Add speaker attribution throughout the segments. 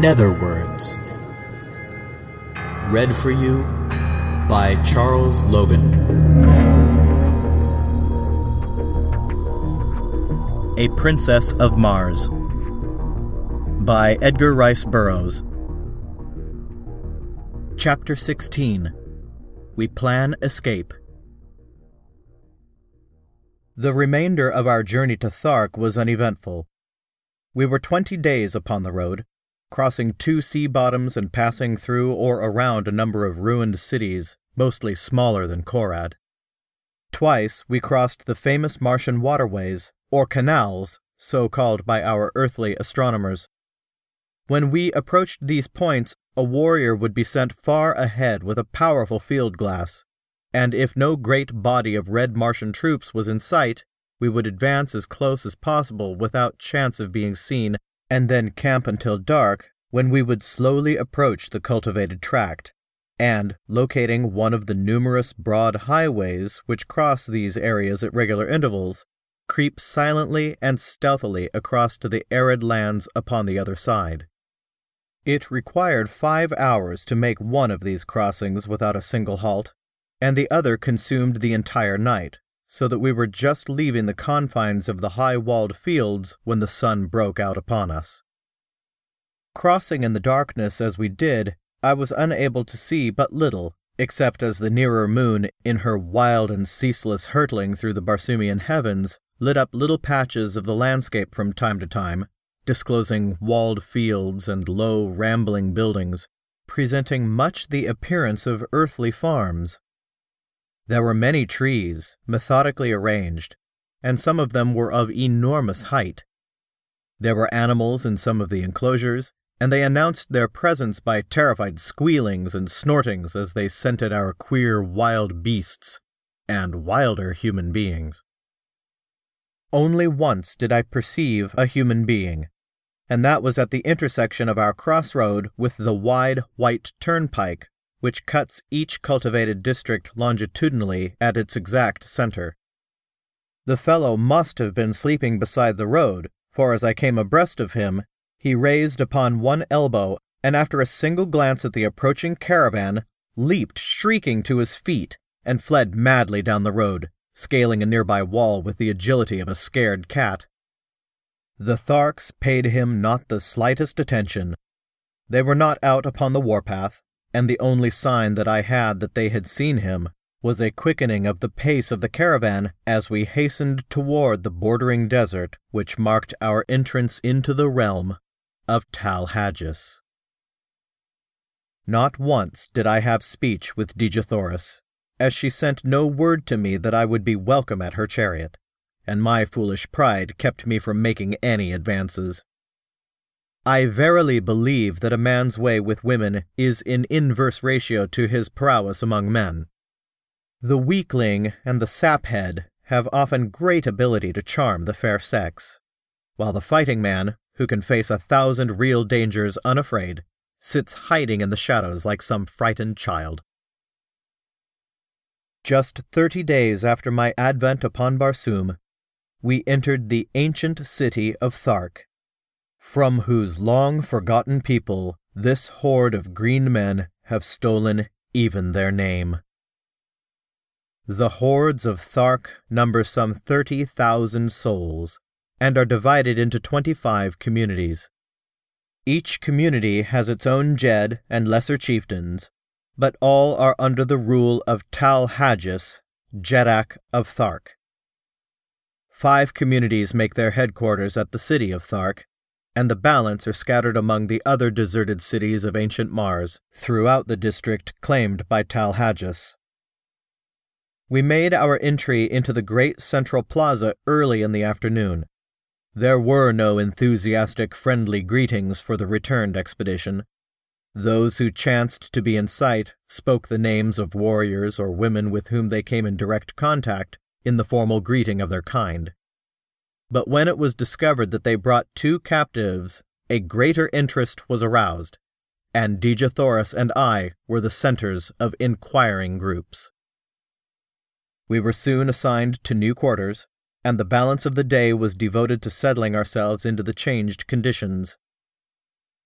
Speaker 1: Netherwords. Read for you by Charles Logan. A Princess of Mars by Edgar Rice Burroughs. Chapter 16 We Plan Escape. The remainder of our journey to Thark was uneventful. We were twenty days upon the road, crossing two sea bottoms and passing through or around a number of ruined cities, mostly smaller than Korad. Twice we crossed the famous Martian waterways, or canals, so called by our earthly astronomers. When we approached these points, a warrior would be sent far ahead with a powerful field glass, and if no great body of red Martian troops was in sight, we would advance as close as possible without chance of being seen, and then camp until dark, when we would slowly approach the cultivated tract, and, locating one of the numerous broad highways which cross these areas at regular intervals, creep silently and stealthily across to the arid lands upon the other side. It required five hours to make one of these crossings without a single halt, and the other consumed the entire night, so that we were just leaving the confines of the high walled fields when the sun broke out upon us. Crossing in the darkness as we did, I was unable to see but little, except as the nearer moon, in her wild and ceaseless hurtling through the Barsoomian heavens, lit up little patches of the landscape from time to time, disclosing walled fields and low, rambling buildings, presenting much the appearance of earthly farms. There were many trees, methodically arranged, and some of them were of enormous height. There were animals in some of the enclosures, and they announced their presence by terrified squealings and snortings as they scented our queer wild beasts and wilder human beings. Only once did I perceive a human being, and that was at the intersection of our crossroad with the wide white turnpike which cuts each cultivated district longitudinally at its exact center. The fellow must have been sleeping beside the road, for as I came abreast of him, he raised upon one elbow, and after a single glance at the approaching caravan, leaped shrieking to his feet and fled madly down the road, scaling a nearby wall with the agility of a scared cat. The Tharks paid him not the slightest attention. They were not out upon the warpath, and the only sign that I had that they had seen him was a quickening of the pace of the caravan as we hastened toward the bordering desert which marked our entrance into the realm of Tal Hajus. Not once did I have speech with Dejah Thoris, as she sent no word to me that I would be welcome at her chariot, and my foolish pride kept me from making any advances. I verily believe that a man's way with women is in inverse ratio to his prowess among men. The weakling and the saphead have often great ability to charm the fair sex, while the fighting man, who can face a thousand real dangers unafraid, sits hiding in the shadows like some frightened child. Just thirty days after my advent upon Barsoom, we entered the ancient city of Thark from whose long forgotten people this horde of green men have stolen even their name. The hordes of Thark number some 30,000 souls and are divided into 25 communities. Each community has its own Jed and lesser chieftains, but all are under the rule of Tal Hajus, Jeddak of Thark. Five communities make their headquarters at the city of Thark, and the balance are scattered among the other deserted cities of ancient Mars throughout the district claimed by Tal Hajus. We made our entry into the great central plaza early in the afternoon. There were no enthusiastic friendly greetings for the returned expedition. Those who chanced to be in sight spoke the names of warriors or women with whom they came in direct contact in the formal greeting of their kind. But when it was discovered that they brought two captives, a greater interest was aroused, and Dejah Thoris and I were the centers of inquiring groups. We were soon assigned to new quarters, and the balance of the day was devoted to settling ourselves into the changed conditions.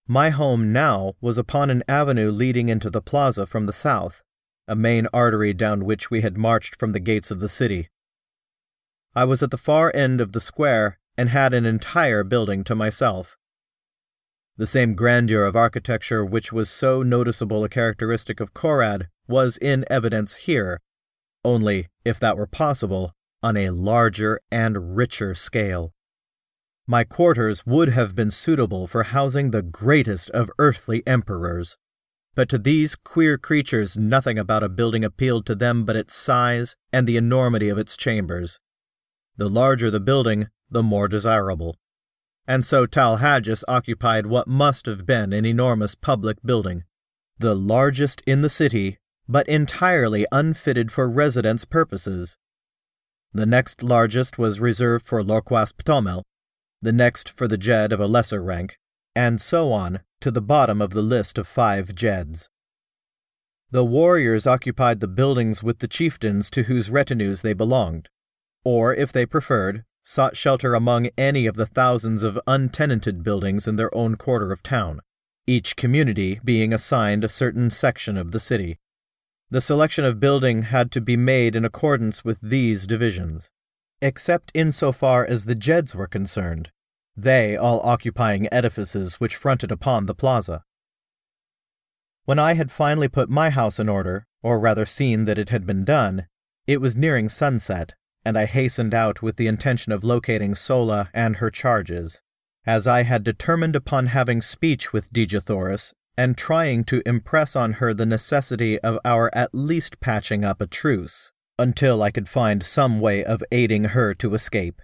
Speaker 1: My home now was upon an avenue leading into the plaza from the south, a main artery down which we had marched from the gates of the city. I was at the far end of the square and had an entire building to myself. The same grandeur of architecture which was so noticeable a characteristic of Korad was in evidence here, only, if that were possible, on a larger and richer scale. My quarters would have been suitable for housing the greatest of earthly emperors. But to these queer creatures, nothing about a building appealed to them but its size and the enormity of its chambers. The larger the building, the more desirable. And so Tal Hajus occupied what must have been an enormous public building, the largest in the city, but entirely unfitted for residence purposes. The next largest was reserved for Lorquas Ptomel, the next for the Jed of a lesser rank, and so on to the bottom of the list of five Jeds. The warriors occupied the buildings with the chieftains to whose retinues they belonged, or, if they preferred, sought shelter among any of the thousands of untenanted buildings in their own quarter of town, each community being assigned a certain section of the city. The selection of building had to be made in accordance with these divisions except insofar as the Jeds were concerned, they all occupying edifices which fronted upon the plaza. When I had finally put my house in order, or rather seen that it had been done, it was nearing sunset, and I hastened out with the intention of locating Sola and her charges, as I had determined upon having speech with Dejah Thoris and trying to impress on her the necessity of our at least patching up a truce until I could find some way of aiding her to escape.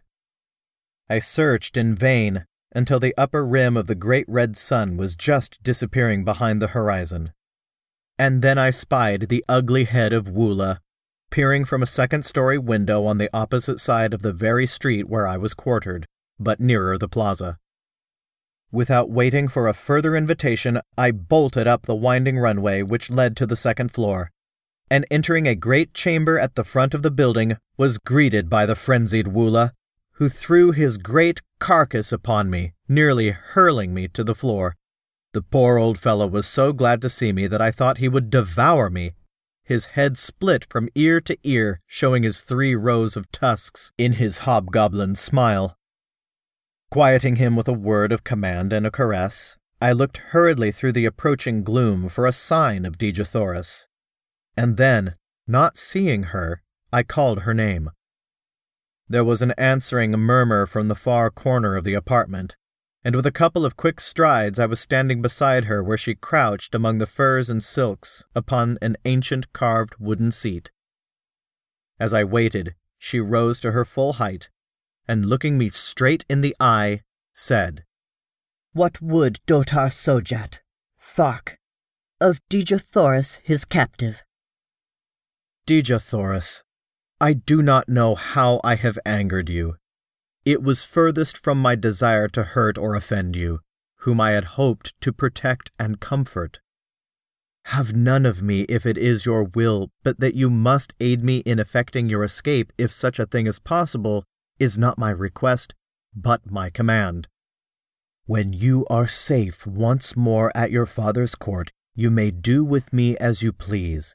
Speaker 1: I searched in vain until the upper rim of the great red sun was just disappearing behind the horizon. And then I spied the ugly head of Woola, peering from a second story window on the opposite side of the very street where I was quartered, but nearer the plaza. Without waiting for a further invitation, I bolted up the winding runway which led to the second floor and entering a great chamber at the front of the building, was greeted by the frenzied Woola, who threw his great carcass upon me, nearly hurling me to the floor. The poor old fellow was so glad to see me that I thought he would devour me. His head split from ear to ear, showing his three rows of tusks in his hobgoblin smile. Quieting him with a word of command and a caress, I looked hurriedly through the approaching gloom for a sign of Dejah Thoris and then, not seeing her, I called her name. There was an answering murmur from the far corner of the apartment, and with a couple of quick strides I was standing beside her where she crouched among the furs and silks upon an ancient carved wooden seat. As I waited, she rose to her full height, and looking me straight in the eye, said,
Speaker 2: What would Dotar Sojat, Thark, of Dejah Thoris his captive?
Speaker 1: Dejah Thoris, I do not know how I have angered you. It was furthest from my desire to hurt or offend you, whom I had hoped to protect and comfort. Have none of me if it is your will, but that you must aid me in effecting your escape if such a thing is possible, is not my request, but my command. When you are safe once more at your father's court, you may do with me as you please.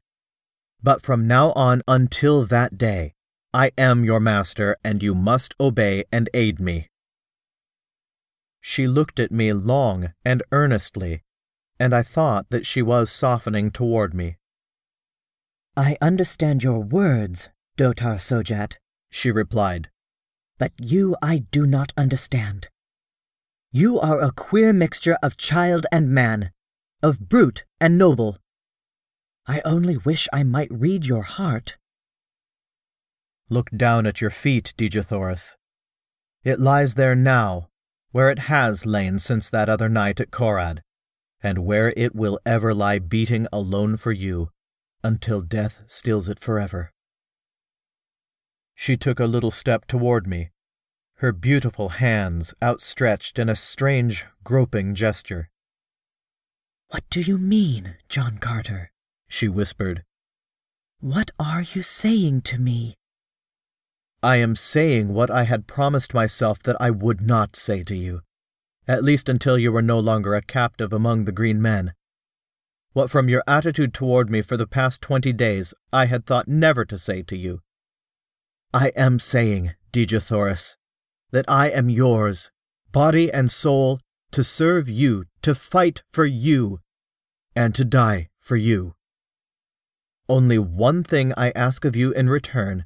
Speaker 1: But from now on until that day, I am your master, and you must obey and aid me. She looked at me long and earnestly, and I thought that she was softening toward me.
Speaker 2: I understand your words, Dotar Sojat, she replied, but you I do not understand. You are a queer mixture of child and man, of brute and noble. I only wish I might read your heart.
Speaker 1: Look down at your feet, Dejah Thoris. It lies there now, where it has lain since that other night at Korad, and where it will ever lie beating alone for you, until death steals it forever. She took a little step toward me, her beautiful hands outstretched in a strange, groping gesture.
Speaker 2: What do you mean, John Carter?
Speaker 1: she whispered.
Speaker 2: What are you saying to me?
Speaker 1: I am saying what I had promised myself that I would not say to you, at least until you were no longer a captive among the green men. What from your attitude toward me for the past twenty days I had thought never to say to you. I am saying, Dejah Thoris, that I am yours, body and soul, to serve you, to fight for you, and to die for you. Only one thing I ask of you in return,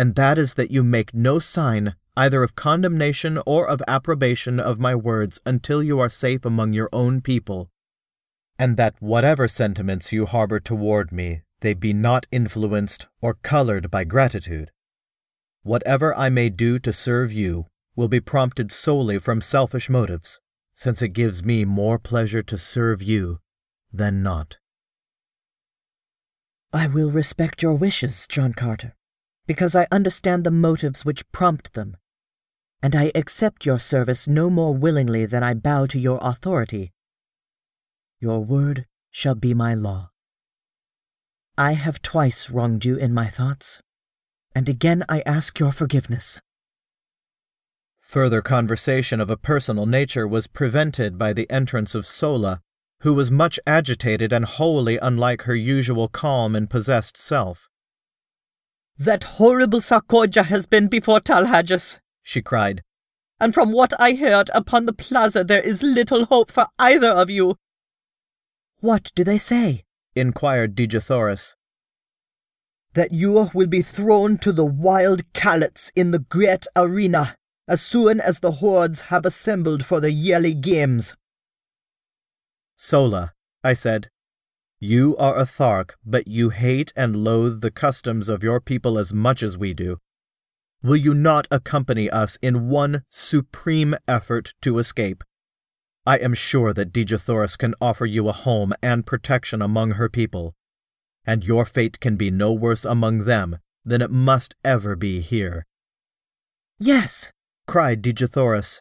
Speaker 1: and that is that you make no sign either of condemnation or of approbation of my words until you are safe among your own people, and that whatever sentiments you harbor toward me, they be not influenced or colored by gratitude. Whatever I may do to serve you will be prompted solely from selfish motives, since it gives me more pleasure to serve you than not.
Speaker 2: I will respect your wishes, John Carter, because I understand the motives which prompt them, and I accept your service no more willingly than I bow to your authority. Your word shall be my law. I have twice wronged you in my thoughts, and again I ask your forgiveness.
Speaker 1: Further conversation of a personal nature was prevented by the entrance of Sola, who was much agitated and wholly unlike her usual calm and possessed self.
Speaker 3: That horrible Sarkoja has been before Tal Hajus, she cried, and from what I heard upon the plaza there is little hope for either of you.
Speaker 2: What do they say?
Speaker 1: inquired Dejah Thoris.
Speaker 3: That you will be thrown to the wild calots in the great arena as soon as the hordes have assembled for the yearly games.
Speaker 1: Sola, I said, you are a Thark, but you hate and loathe the customs of your people as much as we do. Will you not accompany us in one supreme effort to escape? I am sure that Dejah Thoris can offer you a home and protection among her people, and your fate can be no worse among them than it must ever be here.
Speaker 2: Yes, cried Dejah Thoris.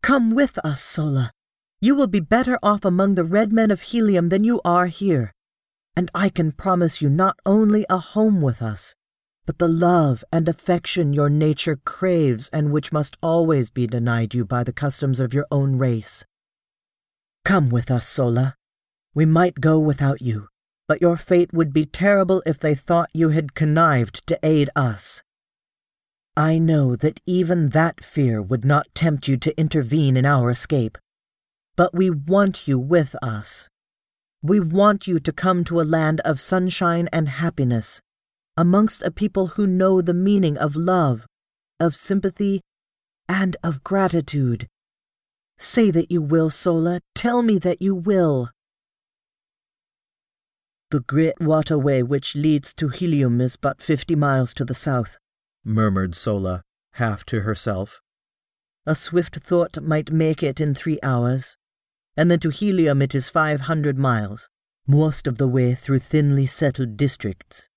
Speaker 2: Come with us, Sola. You will be better off among the red men of Helium than you are here, and I can promise you not only a home with us, but the love and affection your nature craves and which must always be denied you by the customs of your own race. Come with us, Sola. We might go without you, but your fate would be terrible if they thought you had connived to aid us. I know that even that fear would not tempt you to intervene in our escape. But we want you with us. We want you to come to a land of sunshine and happiness, amongst a people who know the meaning of love, of sympathy, and of gratitude. Say that you will, Sola. Tell me that you will.
Speaker 3: The great waterway which leads to Helium is but fifty miles to the south
Speaker 1: murmured Sola, half to herself.
Speaker 3: A swift thoat might make it in three hours, and then to Helium it is five hundred miles, most of the way through thinly settled districts.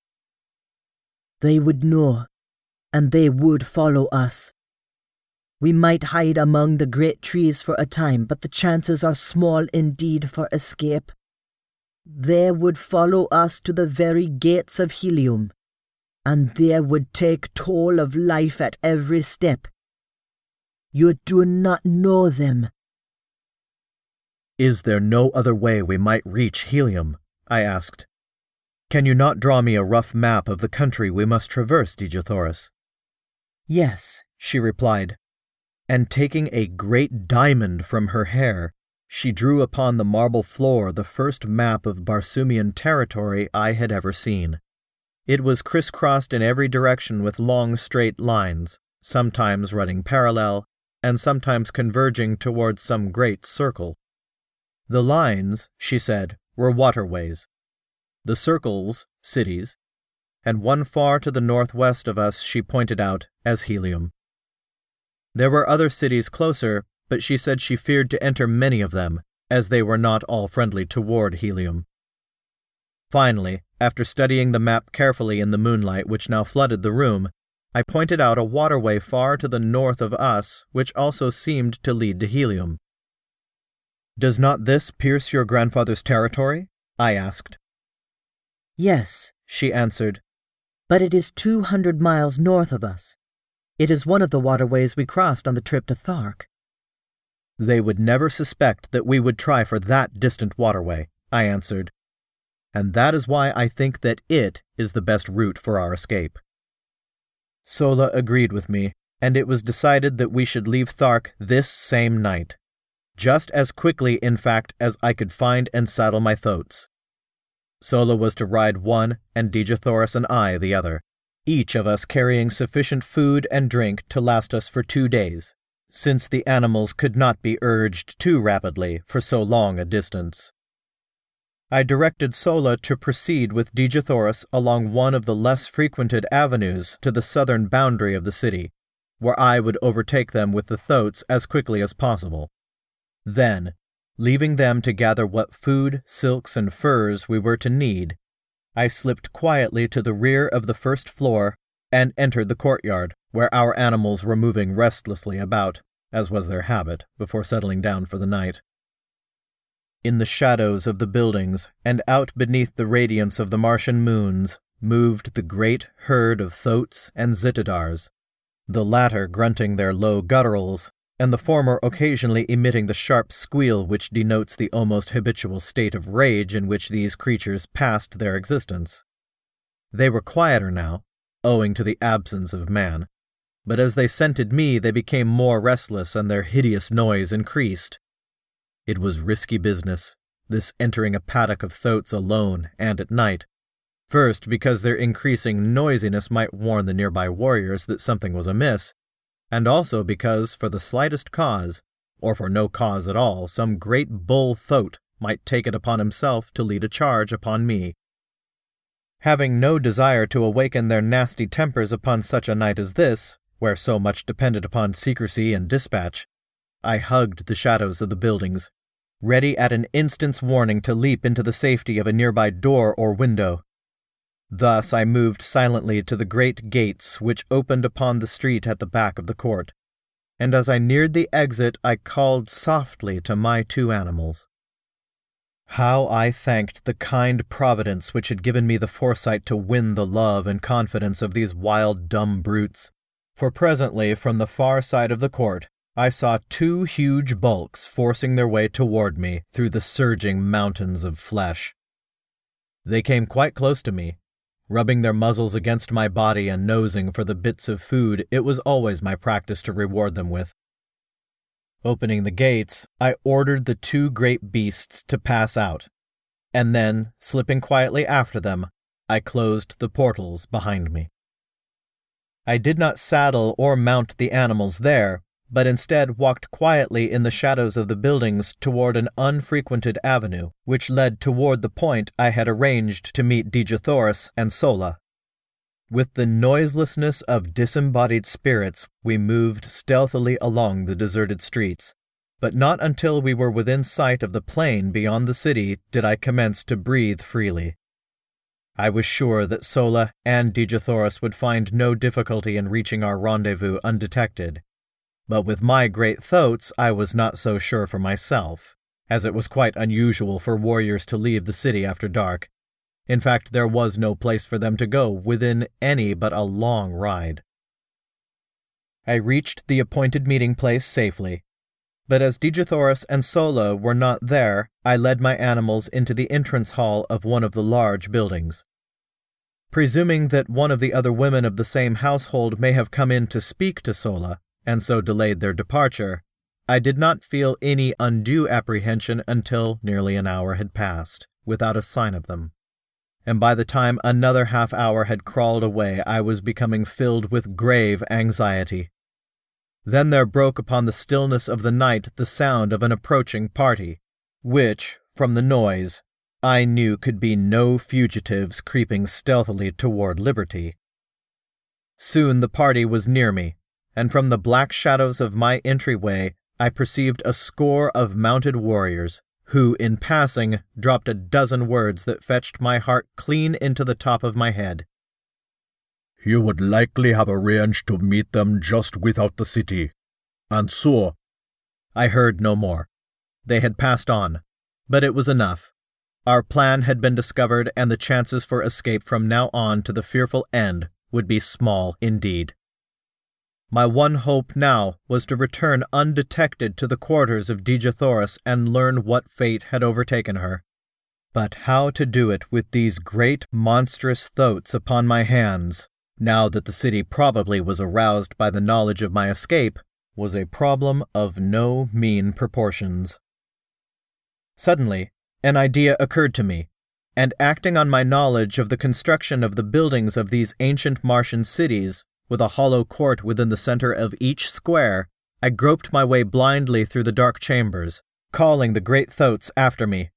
Speaker 3: They would know, and they would follow us. We might hide among the great trees for a time, but the chances are small indeed for escape. They would follow us to the very gates of Helium, and there would take toll of life at every step. You do not know them.
Speaker 1: Is there no other way we might reach Helium? I asked. Can you not draw me a rough map of the country we must traverse, Dejah Thoris?
Speaker 2: Yes,
Speaker 1: she replied, and taking a great diamond from her hair, she drew upon the marble floor the first map of Barsoomian territory I had ever seen. It was crisscrossed in every direction with long straight lines, sometimes running parallel, and sometimes converging towards some great circle. The lines, she said, were waterways, the circles, cities, and one far to the northwest of us she pointed out as Helium. There were other cities closer, but she said she feared to enter many of them, as they were not all friendly toward Helium. Finally, after studying the map carefully in the moonlight which now flooded the room, I pointed out a waterway far to the north of us, which also seemed to lead to Helium. Does not this pierce your grandfather's territory? I asked.
Speaker 2: Yes, she answered, but it is two hundred miles north of us. It is one of the waterways we crossed on the trip to Thark.
Speaker 1: They would never suspect that we would try for that distant waterway, I answered. And that is why I think that it is the best route for our escape. Sola agreed with me, and it was decided that we should leave Thark this same night, just as quickly, in fact, as I could find and saddle my thoats. Sola was to ride one, and Dejah Thoris and I the other, each of us carrying sufficient food and drink to last us for two days, since the animals could not be urged too rapidly for so long a distance. I directed Sola to proceed with Dejah Thoris along one of the less frequented avenues to the southern boundary of the city, where I would overtake them with the thoats as quickly as possible. Then, leaving them to gather what food, silks, and furs we were to need, I slipped quietly to the rear of the first floor and entered the courtyard, where our animals were moving restlessly about, as was their habit, before settling down for the night. In the shadows of the buildings, and out beneath the radiance of the Martian moons, moved the great herd of thoats and zitidars, the latter grunting their low gutturals, and the former occasionally emitting the sharp squeal which denotes the almost habitual state of rage in which these creatures passed their existence. They were quieter now, owing to the absence of man, but as they scented me, they became more restless and their hideous noise increased. It was risky business, this entering a paddock of thoats alone and at night. First, because their increasing noisiness might warn the nearby warriors that something was amiss, and also because, for the slightest cause, or for no cause at all, some great bull thoat might take it upon himself to lead a charge upon me. Having no desire to awaken their nasty tempers upon such a night as this, where so much depended upon secrecy and dispatch, I hugged the shadows of the buildings, ready at an instant's warning to leap into the safety of a nearby door or window. Thus I moved silently to the great gates which opened upon the street at the back of the court, and as I neared the exit I called softly to my two animals. How I thanked the kind Providence which had given me the foresight to win the love and confidence of these wild, dumb brutes for presently from the far side of the court I saw two huge bulks forcing their way toward me through the surging mountains of flesh. They came quite close to me, rubbing their muzzles against my body and nosing for the bits of food it was always my practice to reward them with. Opening the gates, I ordered the two great beasts to pass out, and then, slipping quietly after them, I closed the portals behind me. I did not saddle or mount the animals there, but instead walked quietly in the shadows of the buildings toward an unfrequented avenue, which led toward the point I had arranged to meet Dejah Thoris and Sola. With the noiselessness of disembodied spirits, we moved stealthily along the deserted streets, but not until we were within sight of the plain beyond the city did I commence to breathe freely. I was sure that Sola and Dejah Thoris would find no difficulty in reaching our rendezvous undetected. But with my great thoats, I was not so sure for myself, as it was quite unusual for warriors to leave the city after dark. In fact, there was no place for them to go within any but a long ride. I reached the appointed meeting place safely, but as Dejah Thoris and Sola were not there, I led my animals into the entrance hall of one of the large buildings. Presuming that one of the other women of the same household may have come in to speak to Sola, and so delayed their departure, I did not feel any undue apprehension until nearly an hour had passed, without a sign of them. And by the time another half hour had crawled away, I was becoming filled with grave anxiety. Then there broke upon the stillness of the night the sound of an approaching party, which, from the noise, I knew could be no fugitives creeping stealthily toward liberty. Soon the party was near me, and from the black shadows of my entryway I perceived a score of mounted warriors, who, in passing, dropped a dozen words that fetched my heart clean into the top of my head.
Speaker 4: You would likely have arranged to meet them just without the city. And so.
Speaker 1: I heard no more. They had passed on. But it was enough. Our plan had been discovered, and the chances for escape from now on to the fearful end would be small indeed. My one hope now was to return undetected to the quarters of Dejah Thoris and learn what fate had overtaken her. But how to do it with these great monstrous thoats upon my hands, now that the city probably was aroused by the knowledge of my escape, was a problem of no mean proportions. Suddenly, an idea occurred to me, and acting on my knowledge of the construction of the buildings of these ancient Martian cities, with a hollow court within the center of each square, I groped my way blindly through the dark chambers, calling the great thoats after me.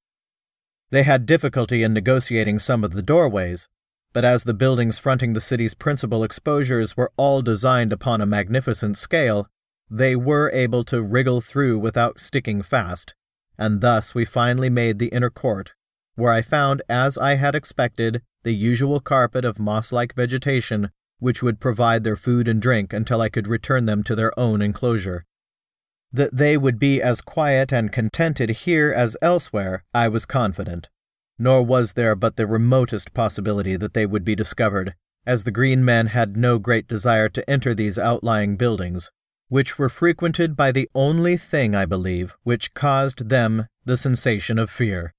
Speaker 1: They had difficulty in negotiating some of the doorways, but as the buildings fronting the city's principal exposures were all designed upon a magnificent scale, they were able to wriggle through without sticking fast, and thus we finally made the inner court, where I found, as I had expected, the usual carpet of moss like vegetation which would provide their food and drink until I could return them to their own enclosure. That they would be as quiet and contented here as elsewhere, I was confident, nor was there but the remotest possibility that they would be discovered, as the green men had no great desire to enter these outlying buildings, which were frequented by the only thing, I believe, which caused them the sensation of fear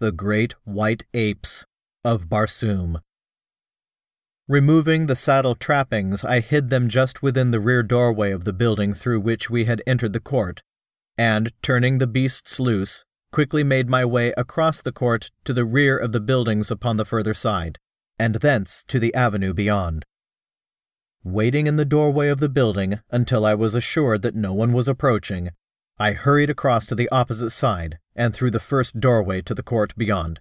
Speaker 1: the great white apes of Barsoom. Removing the saddle trappings, I hid them just within the rear doorway of the building through which we had entered the court, and, turning the beasts loose, quickly made my way across the court to the rear of the buildings upon the further side, and thence to the avenue beyond. Waiting in the doorway of the building until I was assured that no one was approaching, I hurried across to the opposite side and through the first doorway to the court beyond.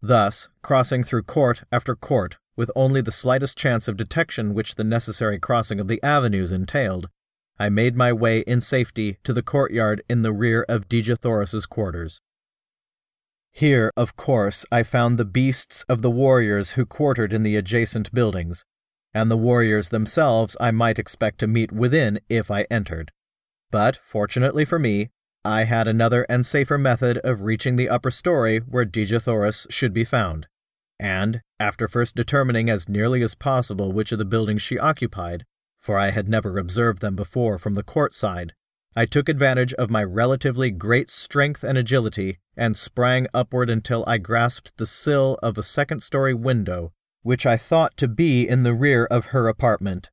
Speaker 1: Thus, crossing through court after court with only the slightest chance of detection which the necessary crossing of the avenues entailed, I made my way in safety to the courtyard in the rear of Dejah Thoris's quarters. Here, of course, I found the beasts of the warriors who quartered in the adjacent buildings, and the warriors themselves I might expect to meet within if I entered. But, fortunately for me, I had another and safer method of reaching the upper story where Dejah Thoris should be found and, after first determining as nearly as possible which of the buildings she occupied, for I had never observed them before from the court side, I took advantage of my relatively great strength and agility and sprang upward until I grasped the sill of a second story window, which I thought to be in the rear of her apartment.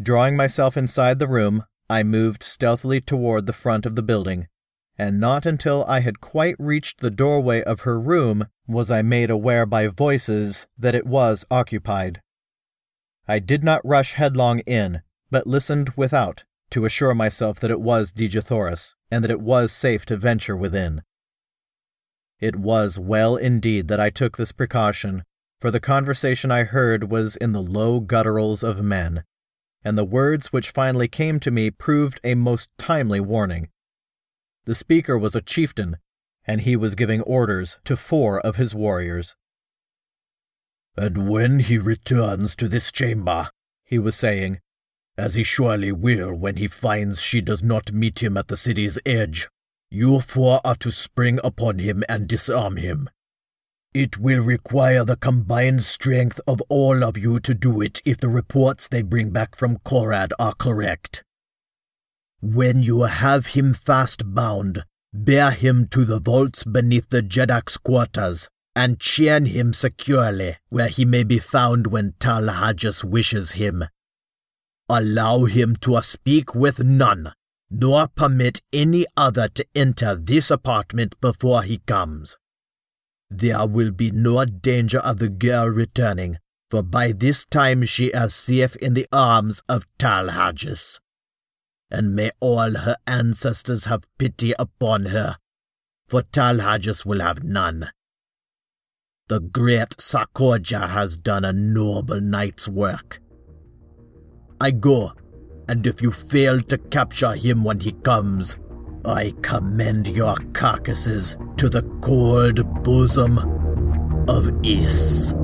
Speaker 1: Drawing myself inside the room, I moved stealthily toward the front of the building, and not until I had quite reached the doorway of her room was I made aware by voices that it was occupied. I did not rush headlong in, but listened without to assure myself that it was Dejah Thoris and that it was safe to venture within. It was well indeed that I took this precaution, for the conversation I heard was in the low gutturals of men, and the words which finally came to me proved a most timely warning. The speaker was a chieftain, and he was giving orders to four of his warriors.
Speaker 4: And when he returns to this chamber, he was saying, as he surely will when he finds she does not meet him at the city's edge, you four are to spring upon him and disarm him. It will require the combined strength of all of you to do it if the reports they bring back from Korad are correct. When you have him fast bound, bear him to the vaults beneath the Jeddak's quarters, and chain him securely where he may be found when Tal Hajus wishes him. Allow him to speak with none, nor permit any other to enter this apartment before he comes. There will be no danger of the girl returning, for by this time she is safe in the arms of Tal Hajus and may all her ancestors have pity upon her, for Tal Hajus will have none. The great Sarkoja has done a noble night's work. I go, and if you fail to capture him when he comes, I commend your carcasses to the cold bosom of Iss.